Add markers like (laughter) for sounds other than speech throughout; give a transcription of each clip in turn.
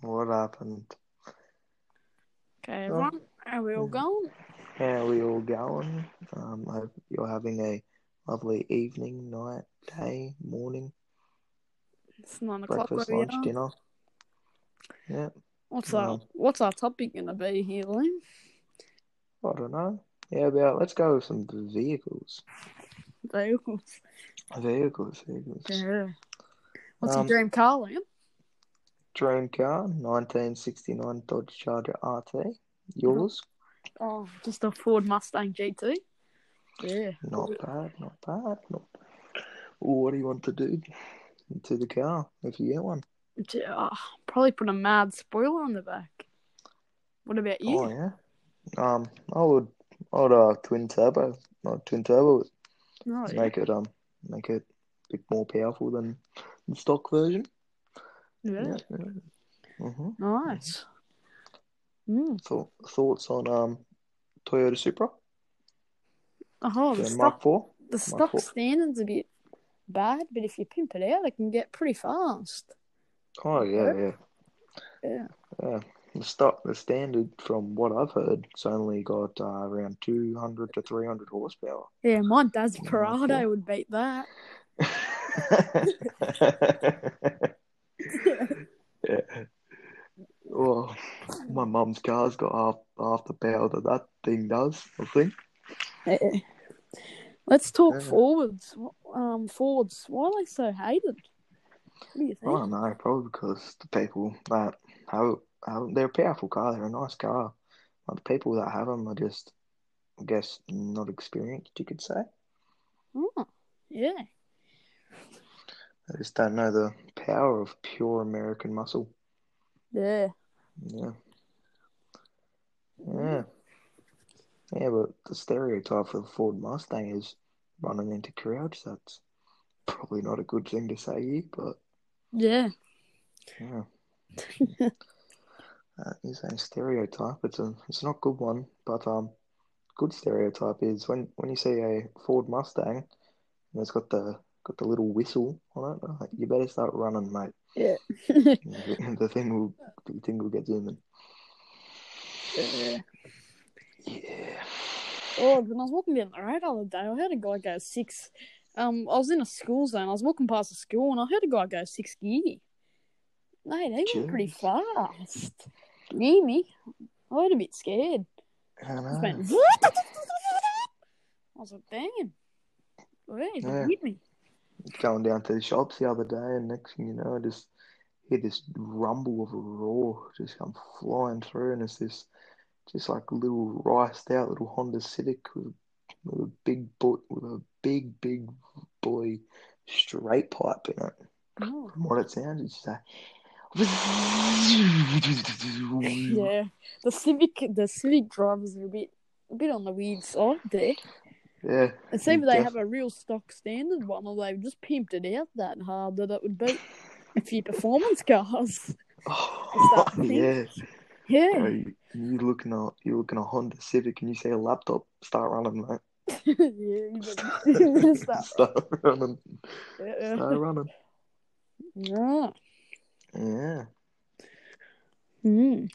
What happened? Okay, Oh. everyone, how we all going? How are we all going? Um, I hope you're having a lovely evening, night, day, morning, It's nine o'clock breakfast, lunch, are. dinner. Yeah, What's Wow. our What's our topic gonna be here, Liam? I don't know. How about let's go with some vehicles. Vehicles. Vehicles, vehicles. Yeah. What's Um, your dream car, Liam? Dream car, 1969 Dodge Charger RT. Yours? Oh, just a Ford Mustang GT. Yeah. Not bad, not bad. Not... What do you want to do to the car if you get one? Yeah, probably put a mad spoiler on the back. What about you? Oh yeah. Um, I would, I would uh twin turbo, not twin turbo, Oh, yeah. make it um, make it a bit more powerful than the stock version. Yeah. Mm-hmm. Nice. Mm. Thought, thoughts on um, Toyota Supra, Oh, the the stock, Mark Four. the stock standard's a bit bad, but if you pimp it out, it can get pretty fast. Oh yeah, yeah, Yeah. yeah. The stock, the standard, from what I've heard, it's only got uh, around two hundred to three hundred horsepower. Yeah, my dad's Yeah, would beat that. (laughs) (laughs) (laughs) (laughs) yeah. Well, my mum's car's got half half the power that that thing does. I think. Yeah. Let's talk Yeah. Fords. Um, Fords. Why are they so hated? What do you think? I don't know. Probably because the people that have, have they're a powerful car. They're a nice car. But the people that have them are just, I guess, not experienced. You could say. Oh, yeah. They just don't know the power of pure American muscle. Yeah. Yeah. Yeah. Yeah, but the stereotype for the Ford Mustang is running into crowds. That's probably not a good thing to say here, but Yeah. yeah. (laughs) that is a stereotype. It's a it's not a good one, but um good stereotype is when when you see a Ford Mustang and it's got the got the little whistle on it, uh, you better start running, mate. Yeah. (laughs) The thing will the thing will get zooming. yeah. Yeah. Oh, when I was walking down the road the other day, I heard a guy go six. Um, I was in a school zone. I was walking past a school, and I heard a guy go six gear. Mate, they went pretty fast. Near me, I was a bit scared. I. I was like, damn. Wait, Yeah. hit me. Going down to the shops the other day, and next thing you know, I just hear this rumble of a roar just come flying through, and it's this just like little riced out little Honda Civic with, with a big butt with a big big boy straight pipe in it. Oh. From what it sounds, it's just like Yeah, the Civic, the Civic drivers are a bit, a bit on the weird side there. Yeah, It's either they have a real stock standard one, or they've just pimped it out that hard that it would beat a few performance cars. (laughs) oh, (laughs) yeah. Yeah, Bro, you, you looking at you looking at a Honda Civic, and you see a laptop, start running, mate. (laughs) yeah, start. Start running, Yeah. start running. Right. Yeah. Mm.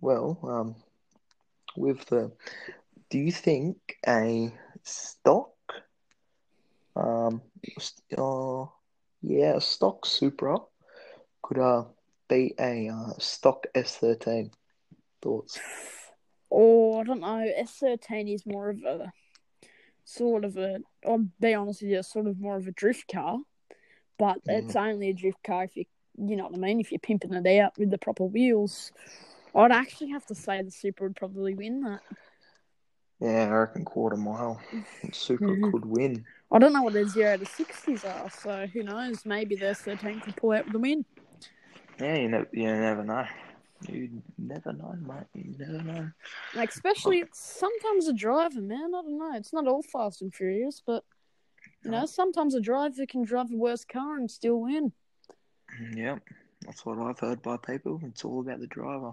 Well, um, with the, do you think a stock, um, uh, yeah, a stock Supra could uh beat a uh, stock S13? Thoughts? Or I don't know. S thirteen is more of a sort of a. I'll be honest with you, sort of more of a drift car, but it's only a drift car if you, you know what I mean. If you're pimping it out with the proper wheels, I'd actually have to say the Supra would probably win that. Yeah, I reckon quarter mile. Supra Mhm. could win. I don't know what their zero to sixties are, so who knows? Maybe the S thirteen could pull out with the win. Yeah, you never, you never know. You never know, mate. You never know. Like especially it's sometimes a driver, man. I don't know. It's not all Fast and Furious, but you know, sometimes a driver can drive the worst car and still win. Yep, that's what I've heard by people. It's all about the driver.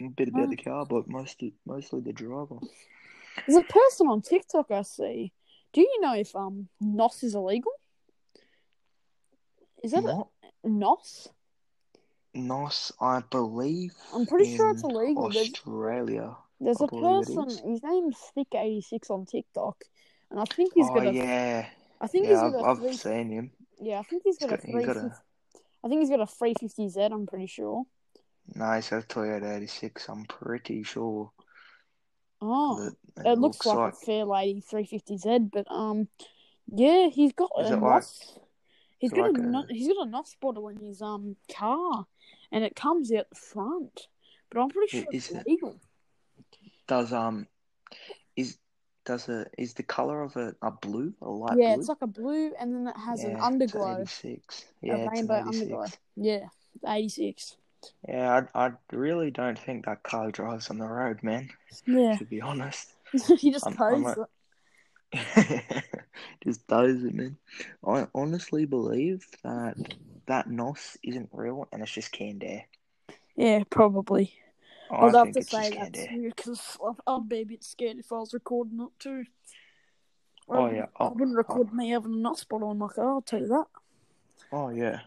A bit about Oh. the car, but mostly mostly the driver. There's a person on TikTok I see. Do you know if um NOS is illegal? Is that What? a, Nos. Nos, I believe. I'm pretty sure it's illegal. There's, Australia. there's I a person. His name's Thick86 on TikTok, and I think he's oh got a. yeah, I think he's yeah. got I've, a I've three. seen him. Yeah, I think he's got, got- a he's three. got a- I think he's got a 350Z. I'm pretty sure. He's a Toyota 86. I'm pretty sure. Oh, that it, looks, like, a Fairlady 350Z, but um, yeah, he's got Is a it like- NOS. He's got like a, a- he's got a NOS bottle in his um car, and it comes out the front. But I'm pretty sure it's is it- legal. does um is does a is the color of it a blue a light? Yeah, blue? it's like a blue, and then it has an underglow. It's 86. Yeah, a it's rainbow 86. underglow. Yeah, 86. Yeah, I, I really don't think that car drives on the road, man. Yeah, To be honest, (laughs) he just I'm it. (laughs) just does it, man. I honestly believe that that NOS isn't real and it's just canned air. Yeah, probably. I I'd have to say that too, because I'd be a bit scared if I was recording it too. I Oh, yeah. I Oh, wouldn't oh. record me having a nut spot on my car. I'll tell you that. Oh yeah,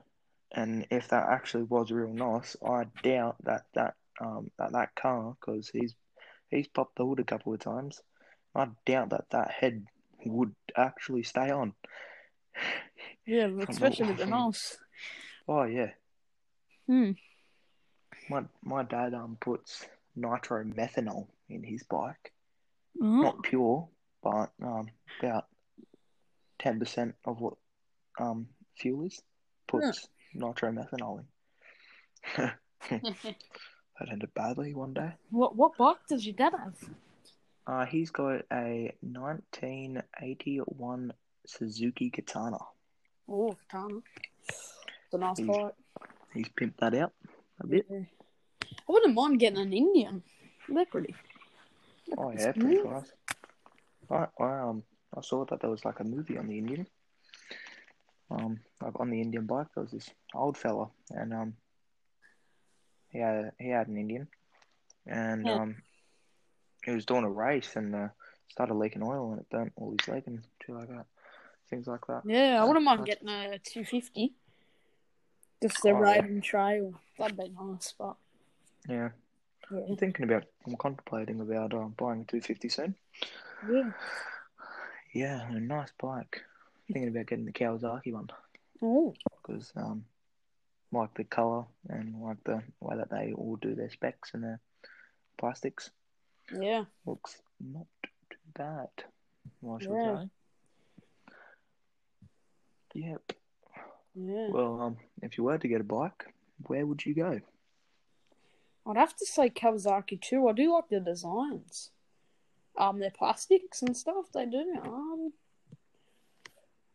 and if that actually was real NOS, I doubt that that um that that car, because he's he's popped the hood a couple of times. I doubt that that head would actually stay on. Yeah, (laughs) especially with the NOS. Oh yeah, Hmm. my my dad um puts nitromethanol in his bike, Oh, not pure, but um about ten percent of what um fuel is puts nitromethanol in. (laughs) (laughs) that ended badly one day. what what bike does your dad have? Uh, he's got a 1981 Suzuki Katana. Oh, Katana. It's a nice He's- bike. He's pimped that out a bit. Yeah. I wouldn't mind getting an Indian. They're pretty. Oh yeah, pretty nice. I, I um I saw that there was like a movie on the Indian. Um, like on the Indian bike, there was this old fella, and um, he had he had an Indian, and Yeah. um, he was doing a race and uh, started leaking oil, and it burnt all his leg and shit like that, things like that. Yeah, I wouldn't mind getting a 250. Just a Oh, yeah. raid and trail. That'd be nice, but Yeah, yeah. I'm thinking about, I'm contemplating about um, buying a 250 soon. yeah. Yeah, a nice bike. Thinking about getting the Kawasaki one. Oh, because um, like the color and like the way that they all do their specs and their plastics yeah. looks not too bad. I should Yeah. say. Yep. Yeah. Well, um, if you were to get a bike, where would you go? I'd have to say Kawasaki too. I do like the designs. Um, their plastics and stuff they do.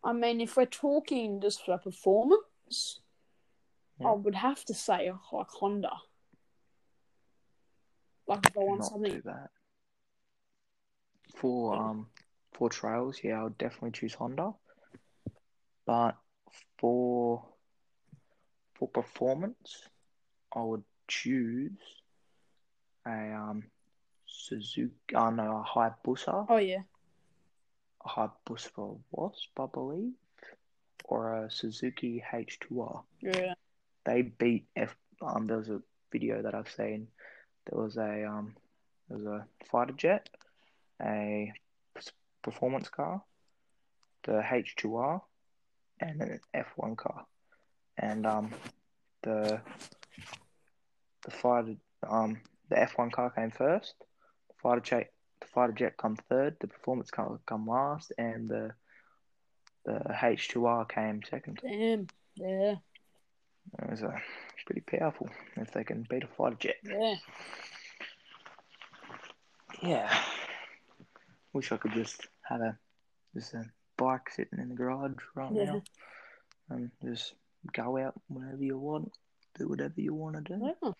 I mean, if we're talking just for performance, Yeah. I would have to say like Honda. Like if I want Not something, too bad. For um, for trails, yeah, I would definitely choose Honda. But for for performance, I would choose a um Suzuki. Oh no, a Hayabusa. oh yeah, A for Wasp, I believe, or a Suzuki H2R. yeah, They beat F. Um, there was a video that I've seen. There was a um, there was a fighter jet, a performance car, the H2R, and an F1 car, and um, the the fighter um the F1 car came first, the fighter jet the fighter jet come third, the performance car come last, and the the H2R came second. damn, yeah, It was uh, pretty powerful if they can beat a fighter jet. yeah, Yeah. Wish I could just have a just a bike sitting in the garage right Yeah. now and just go out whenever you want, do whatever you want to do. yeah,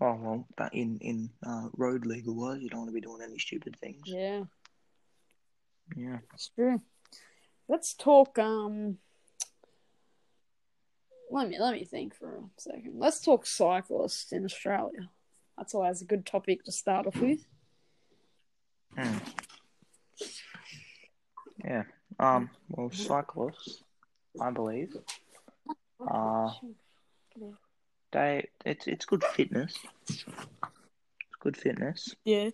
Oh well, but in in uh, road legal wise, you don't want to be doing any stupid things. yeah. Yeah. It's true. Let's talk. Um, let me let me think for a second. Let's talk cyclists in Australia. That's always a good topic to start off with. Hmm. Yeah. Um. Well, cyclists, I believe, are Yeah. They it's it's good fitness. It's good fitness, Yeah.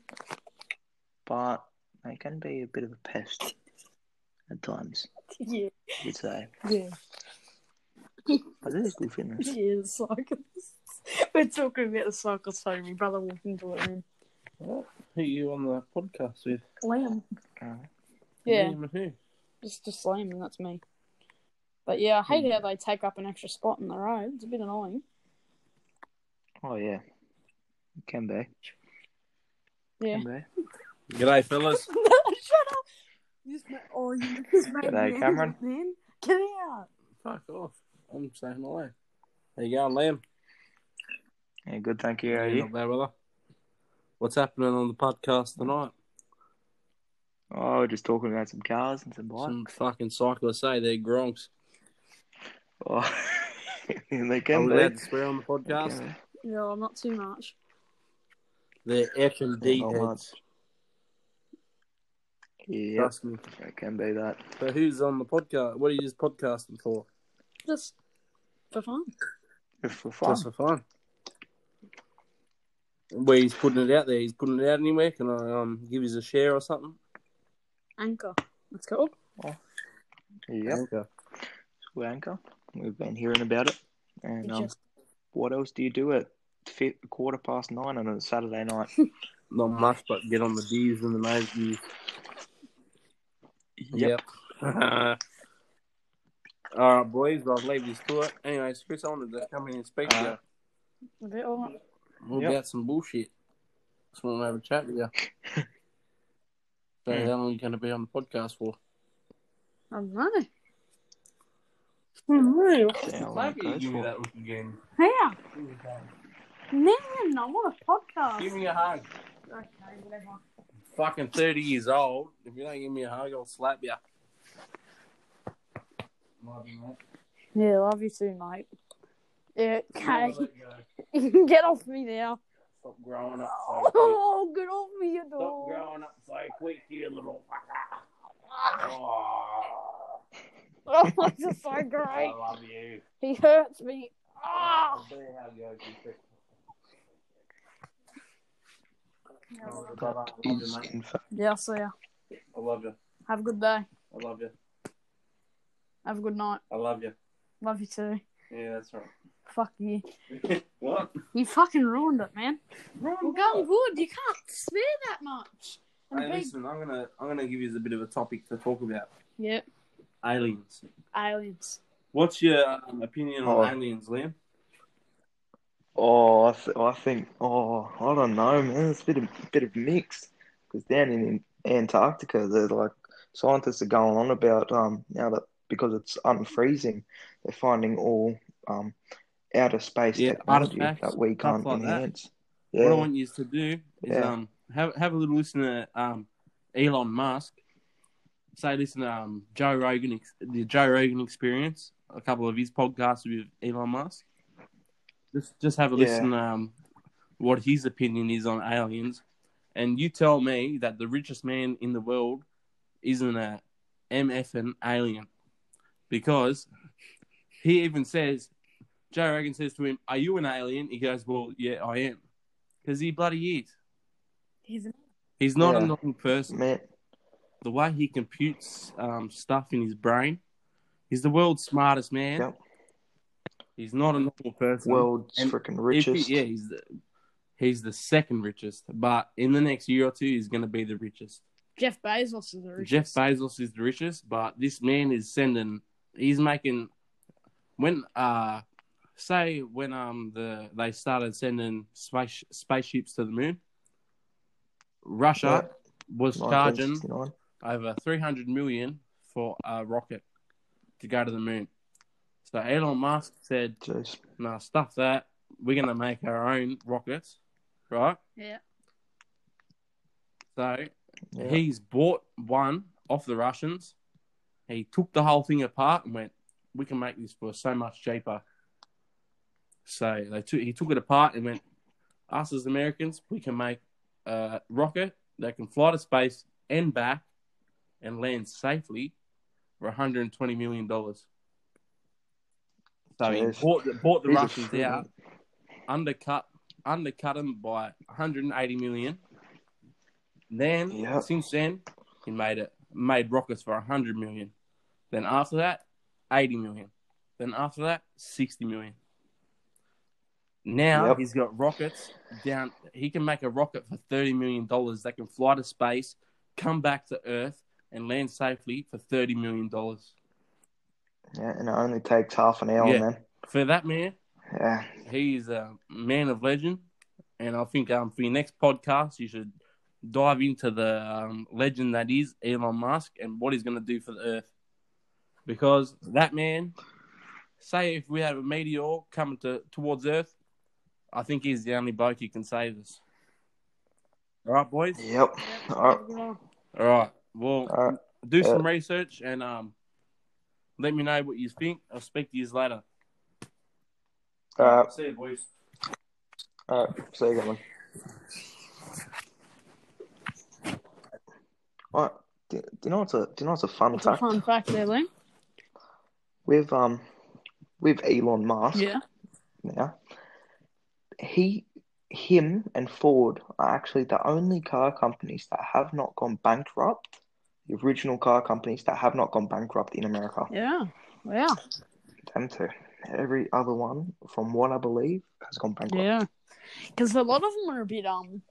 but they can be a bit of a pest at times. Yeah. You'd say, Yeah. but it is good fitness. Yeah, the cyclists. (laughs) We're talking about the cyclists, so my brother walked into the room. What? Who you on the podcast with? Liam. Uh, Yeah, Liam and who? just just Liam, and that's me. But yeah, I hate how they take up an extra spot in the road. It's a bit annoying. Oh yeah, it can be. Yeah. Can be. G'day, fellas. (laughs) Shut up! You just, ma- oh, you (laughs) just made G'day, me Cameron. angry, Man. Get out! Fuck off. I'm saying hello. How you going, Liam? Yeah, good. Thank you. How are Yeah, you? Not bad, brother. What's happening on the podcast tonight? Oh, we're just talking about some cars and some bikes. Some fucking cyclists say they're gronks. Oh, (laughs) and they Are can we be. allowed to swear on the They podcast? Can No, not too much. They're F and D Not heads. much. Yep, Trust me. it can be that. But who's on the podcast? What are you just podcasting for? Just for fun. Just for fun. Just for fun. Where he's putting it out there. He's putting it out anywhere. Can I um give you a share or something? Anchor. That's cool. Yep. Anchor. to Anchor. We've been hearing about it. And um, Just- what else do you do at quarter past nine on a Saturday night? (laughs) Not much, but get on the D's and the nose D's. Yep. (laughs) All right, boys. I'll leave this to it. Anyways, Chris, I wanted to come in and speak to Uh, A bit alright. you yep. about some bullshit. Just want to have a chat with you. (laughs) So, how long are you going to be on the podcast for? I don't know. See how long it goes give me that look again. How? Give me a hug. Man, I want a podcast. Give me a hug. Okay, whatever. Fucking 30 years old. If you don't give me a hug, I'll slap you. Love you, mate. Yeah, love you too, mate. Yeah, okay. let go. (laughs) Get off me now. Stop growing up so (laughs) quick. Oh, get off me, you dog. Stop dog. growing up so quick, you little fucker. Ah. Oh, (laughs) Oh, (laughs) this is so great. I love you. He hurts me. Ah. I'll see how you prick. Yeah, Brother, I love you, Is mate. in fact Yeah, I'll see ya. I love you. Have a good day. I love you. Have a good night. I love you. Love you too. Yeah, that's right. Fuck you. (laughs) what? You fucking ruined it, man. We're going good. You can't swear that much. And Hey, be- listen, I'm gonna I'm gonna give you a bit of a topic to talk about. Yeah, Aliens. aliens. What's your um, opinion on Oh. aliens, Liam? Oh, I, th- I think. Oh, I don't know, man. It's a bit of bit of mixed because down in Antarctica, they're like scientists are going on about um now that because it's unfreezing, they're finding all um outer space Yeah, technology artifacts, that we stuff can't like that. enhance. What I Yeah, want you to do is Yeah. um have have a little listen to um Elon Musk. Say listen to um Joe Rogan the Joe Rogan experience, a couple of his podcasts with Elon Musk. Just just have a Yeah. listen um what his opinion is on aliens. And you tell me that the richest man in the world isn't a MFN alien. Because he even says Joe Rogan says to him, Are you an alien? He goes, Well, yeah, I am. Because he bloody is. He's an He's not a normal person. man. The way he computes um, stuff in his brain, he's the world's smartest man. Yep. He's not a normal person. World's And freaking If he- richest. yeah, he's the, he's the second richest. But in the next year or two, he's going to be the richest. Jeff Bezos is the richest. Jeff Bezos is the richest, but this man is sending. He's making when uh say when um the they started sending space spaceships to the moon. Russia was charging 1969. Over three hundred million for a rocket to go to the moon. So Elon Musk said, Jeez. "No, stuff that. We're gonna make our own rockets, right?" Yeah. So Yeah. He's bought one off the Russians. He took the whole thing apart and went, "We can make this for so much cheaper." So they took he took it apart and went, "Us as Americans, we can make a rocket that can fly to space and back and land safely for 120 million dollars." So he bought the, bought the He's Russians out, undercut undercut him by 180 million. Then Yep. since then, he made it made rockets for 100 million. Then after that, 80 million. Then after that, 60 million. Now Yep. he's got rockets down. He can make a rocket for 30 million dollars that can fly to space, come back to Earth, and land safely for 30 million dollars. Yeah, and it only takes half an hour, Yeah. man. For that man, Yeah, he's a man of legend, and I think um, for your next podcast, you should dive into the um, legend that is Elon Musk and what he's going to do for the Earth. Because that man, say if we have a meteor coming to towards Earth, I think he's the only bloke who can save us. All right, boys. yep. All right, All right. Well, all right. do some research and um, let me know what you think. I'll speak to you later. All right, See you, boys. all right. See you, man. All right. Do, do you know what's a do you know what's a fun What's a fact? fun fact there, Liam? With um, with Elon Musk Yeah. now, he, him, and Ford are actually the only car companies that have not gone bankrupt. The original car companies that have not gone bankrupt in America. Yeah. yeah. Them too. Every other one, from what I believe, has gone bankrupt. Yeah. Because a lot of them are a bit um,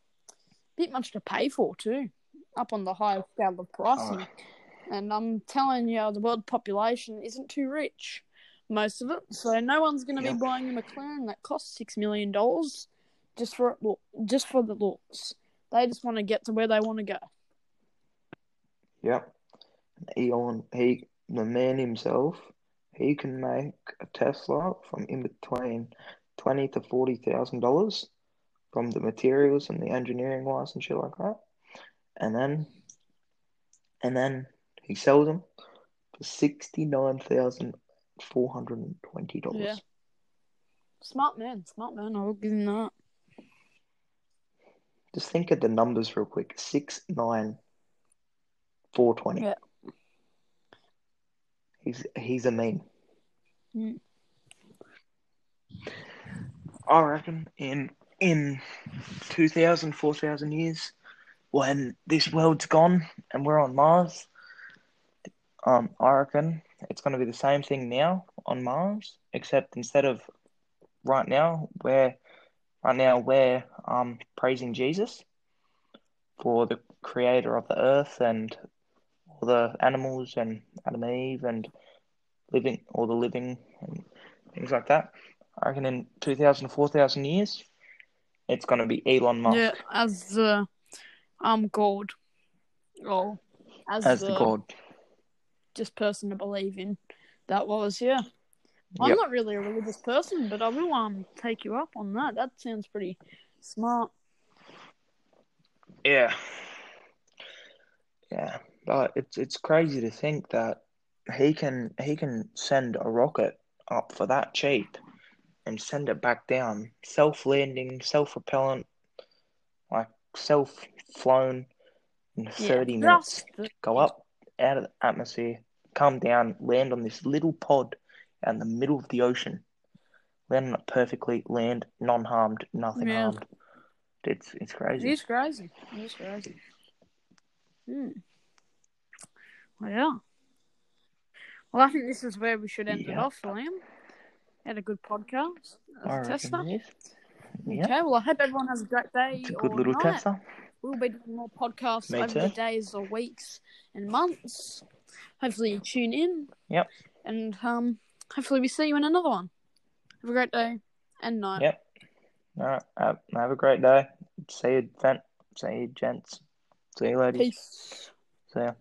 bit much to pay for too, up on the higher scale of pricing. And I'm telling you, the world population isn't too rich, most of it. So no one's going to Yeah. be buying a McLaren that costs six million dollars just for look, just for the looks. They just want to get to where they want to go. Yep. Elon, he, the man himself, he can make a Tesla from in between twenty to forty thousand dollars from the materials and the engineering wise and shit like that. And then, and then he sells them for sixty nine thousand four hundred and twenty dollars. Yeah. Smart man, smart man. I will give him that. Just think of the numbers real quick. Six nine four twenty. Yeah. He's he's a meme. Mm. I reckon in in 2,000, 4,000 years, when this world's gone and we're on Mars, um, I reckon it's going to be the same thing now on Mars, except instead of right now, we're right now we're um praising Jesus for the creator of the earth and the animals and Adam and Eve and living all the living and things like that. I reckon in 2,000, 4,000 years, it's going to be Elon Musk Yeah, as the um God, or as, as the, the god. just person to believe in. That was yeah. I'm Yep. not really a religious person, but I will um take you up on that. That sounds pretty smart. Yeah. Yeah. But it's it's crazy to think that he can he can send a rocket up for that cheap and send it back down, self landing, self repellent, like self flown in thirty yeah, minutes. the- Go up out of the atmosphere, come down, land on this little pod out in the middle of the ocean. Land on it perfectly, land non harmed, nothing Yeah. harmed. It's it's crazy. It is crazy. It is crazy. Hmm. Yeah. Well, I think this is where we should end it off, Liam. Had a good podcast. A tester. Yeah. Okay, well, I hope everyone has a great day. It's a good little night. tester. We'll be doing more podcasts Me over the days or weeks and months. Hopefully, you tune in. Yep. And um, hopefully, we see you in another one. Have a great day and night. Yep. All right. Have, have a great day. See you, Vent. See you, gents. See you, ladies. Peace. See ya.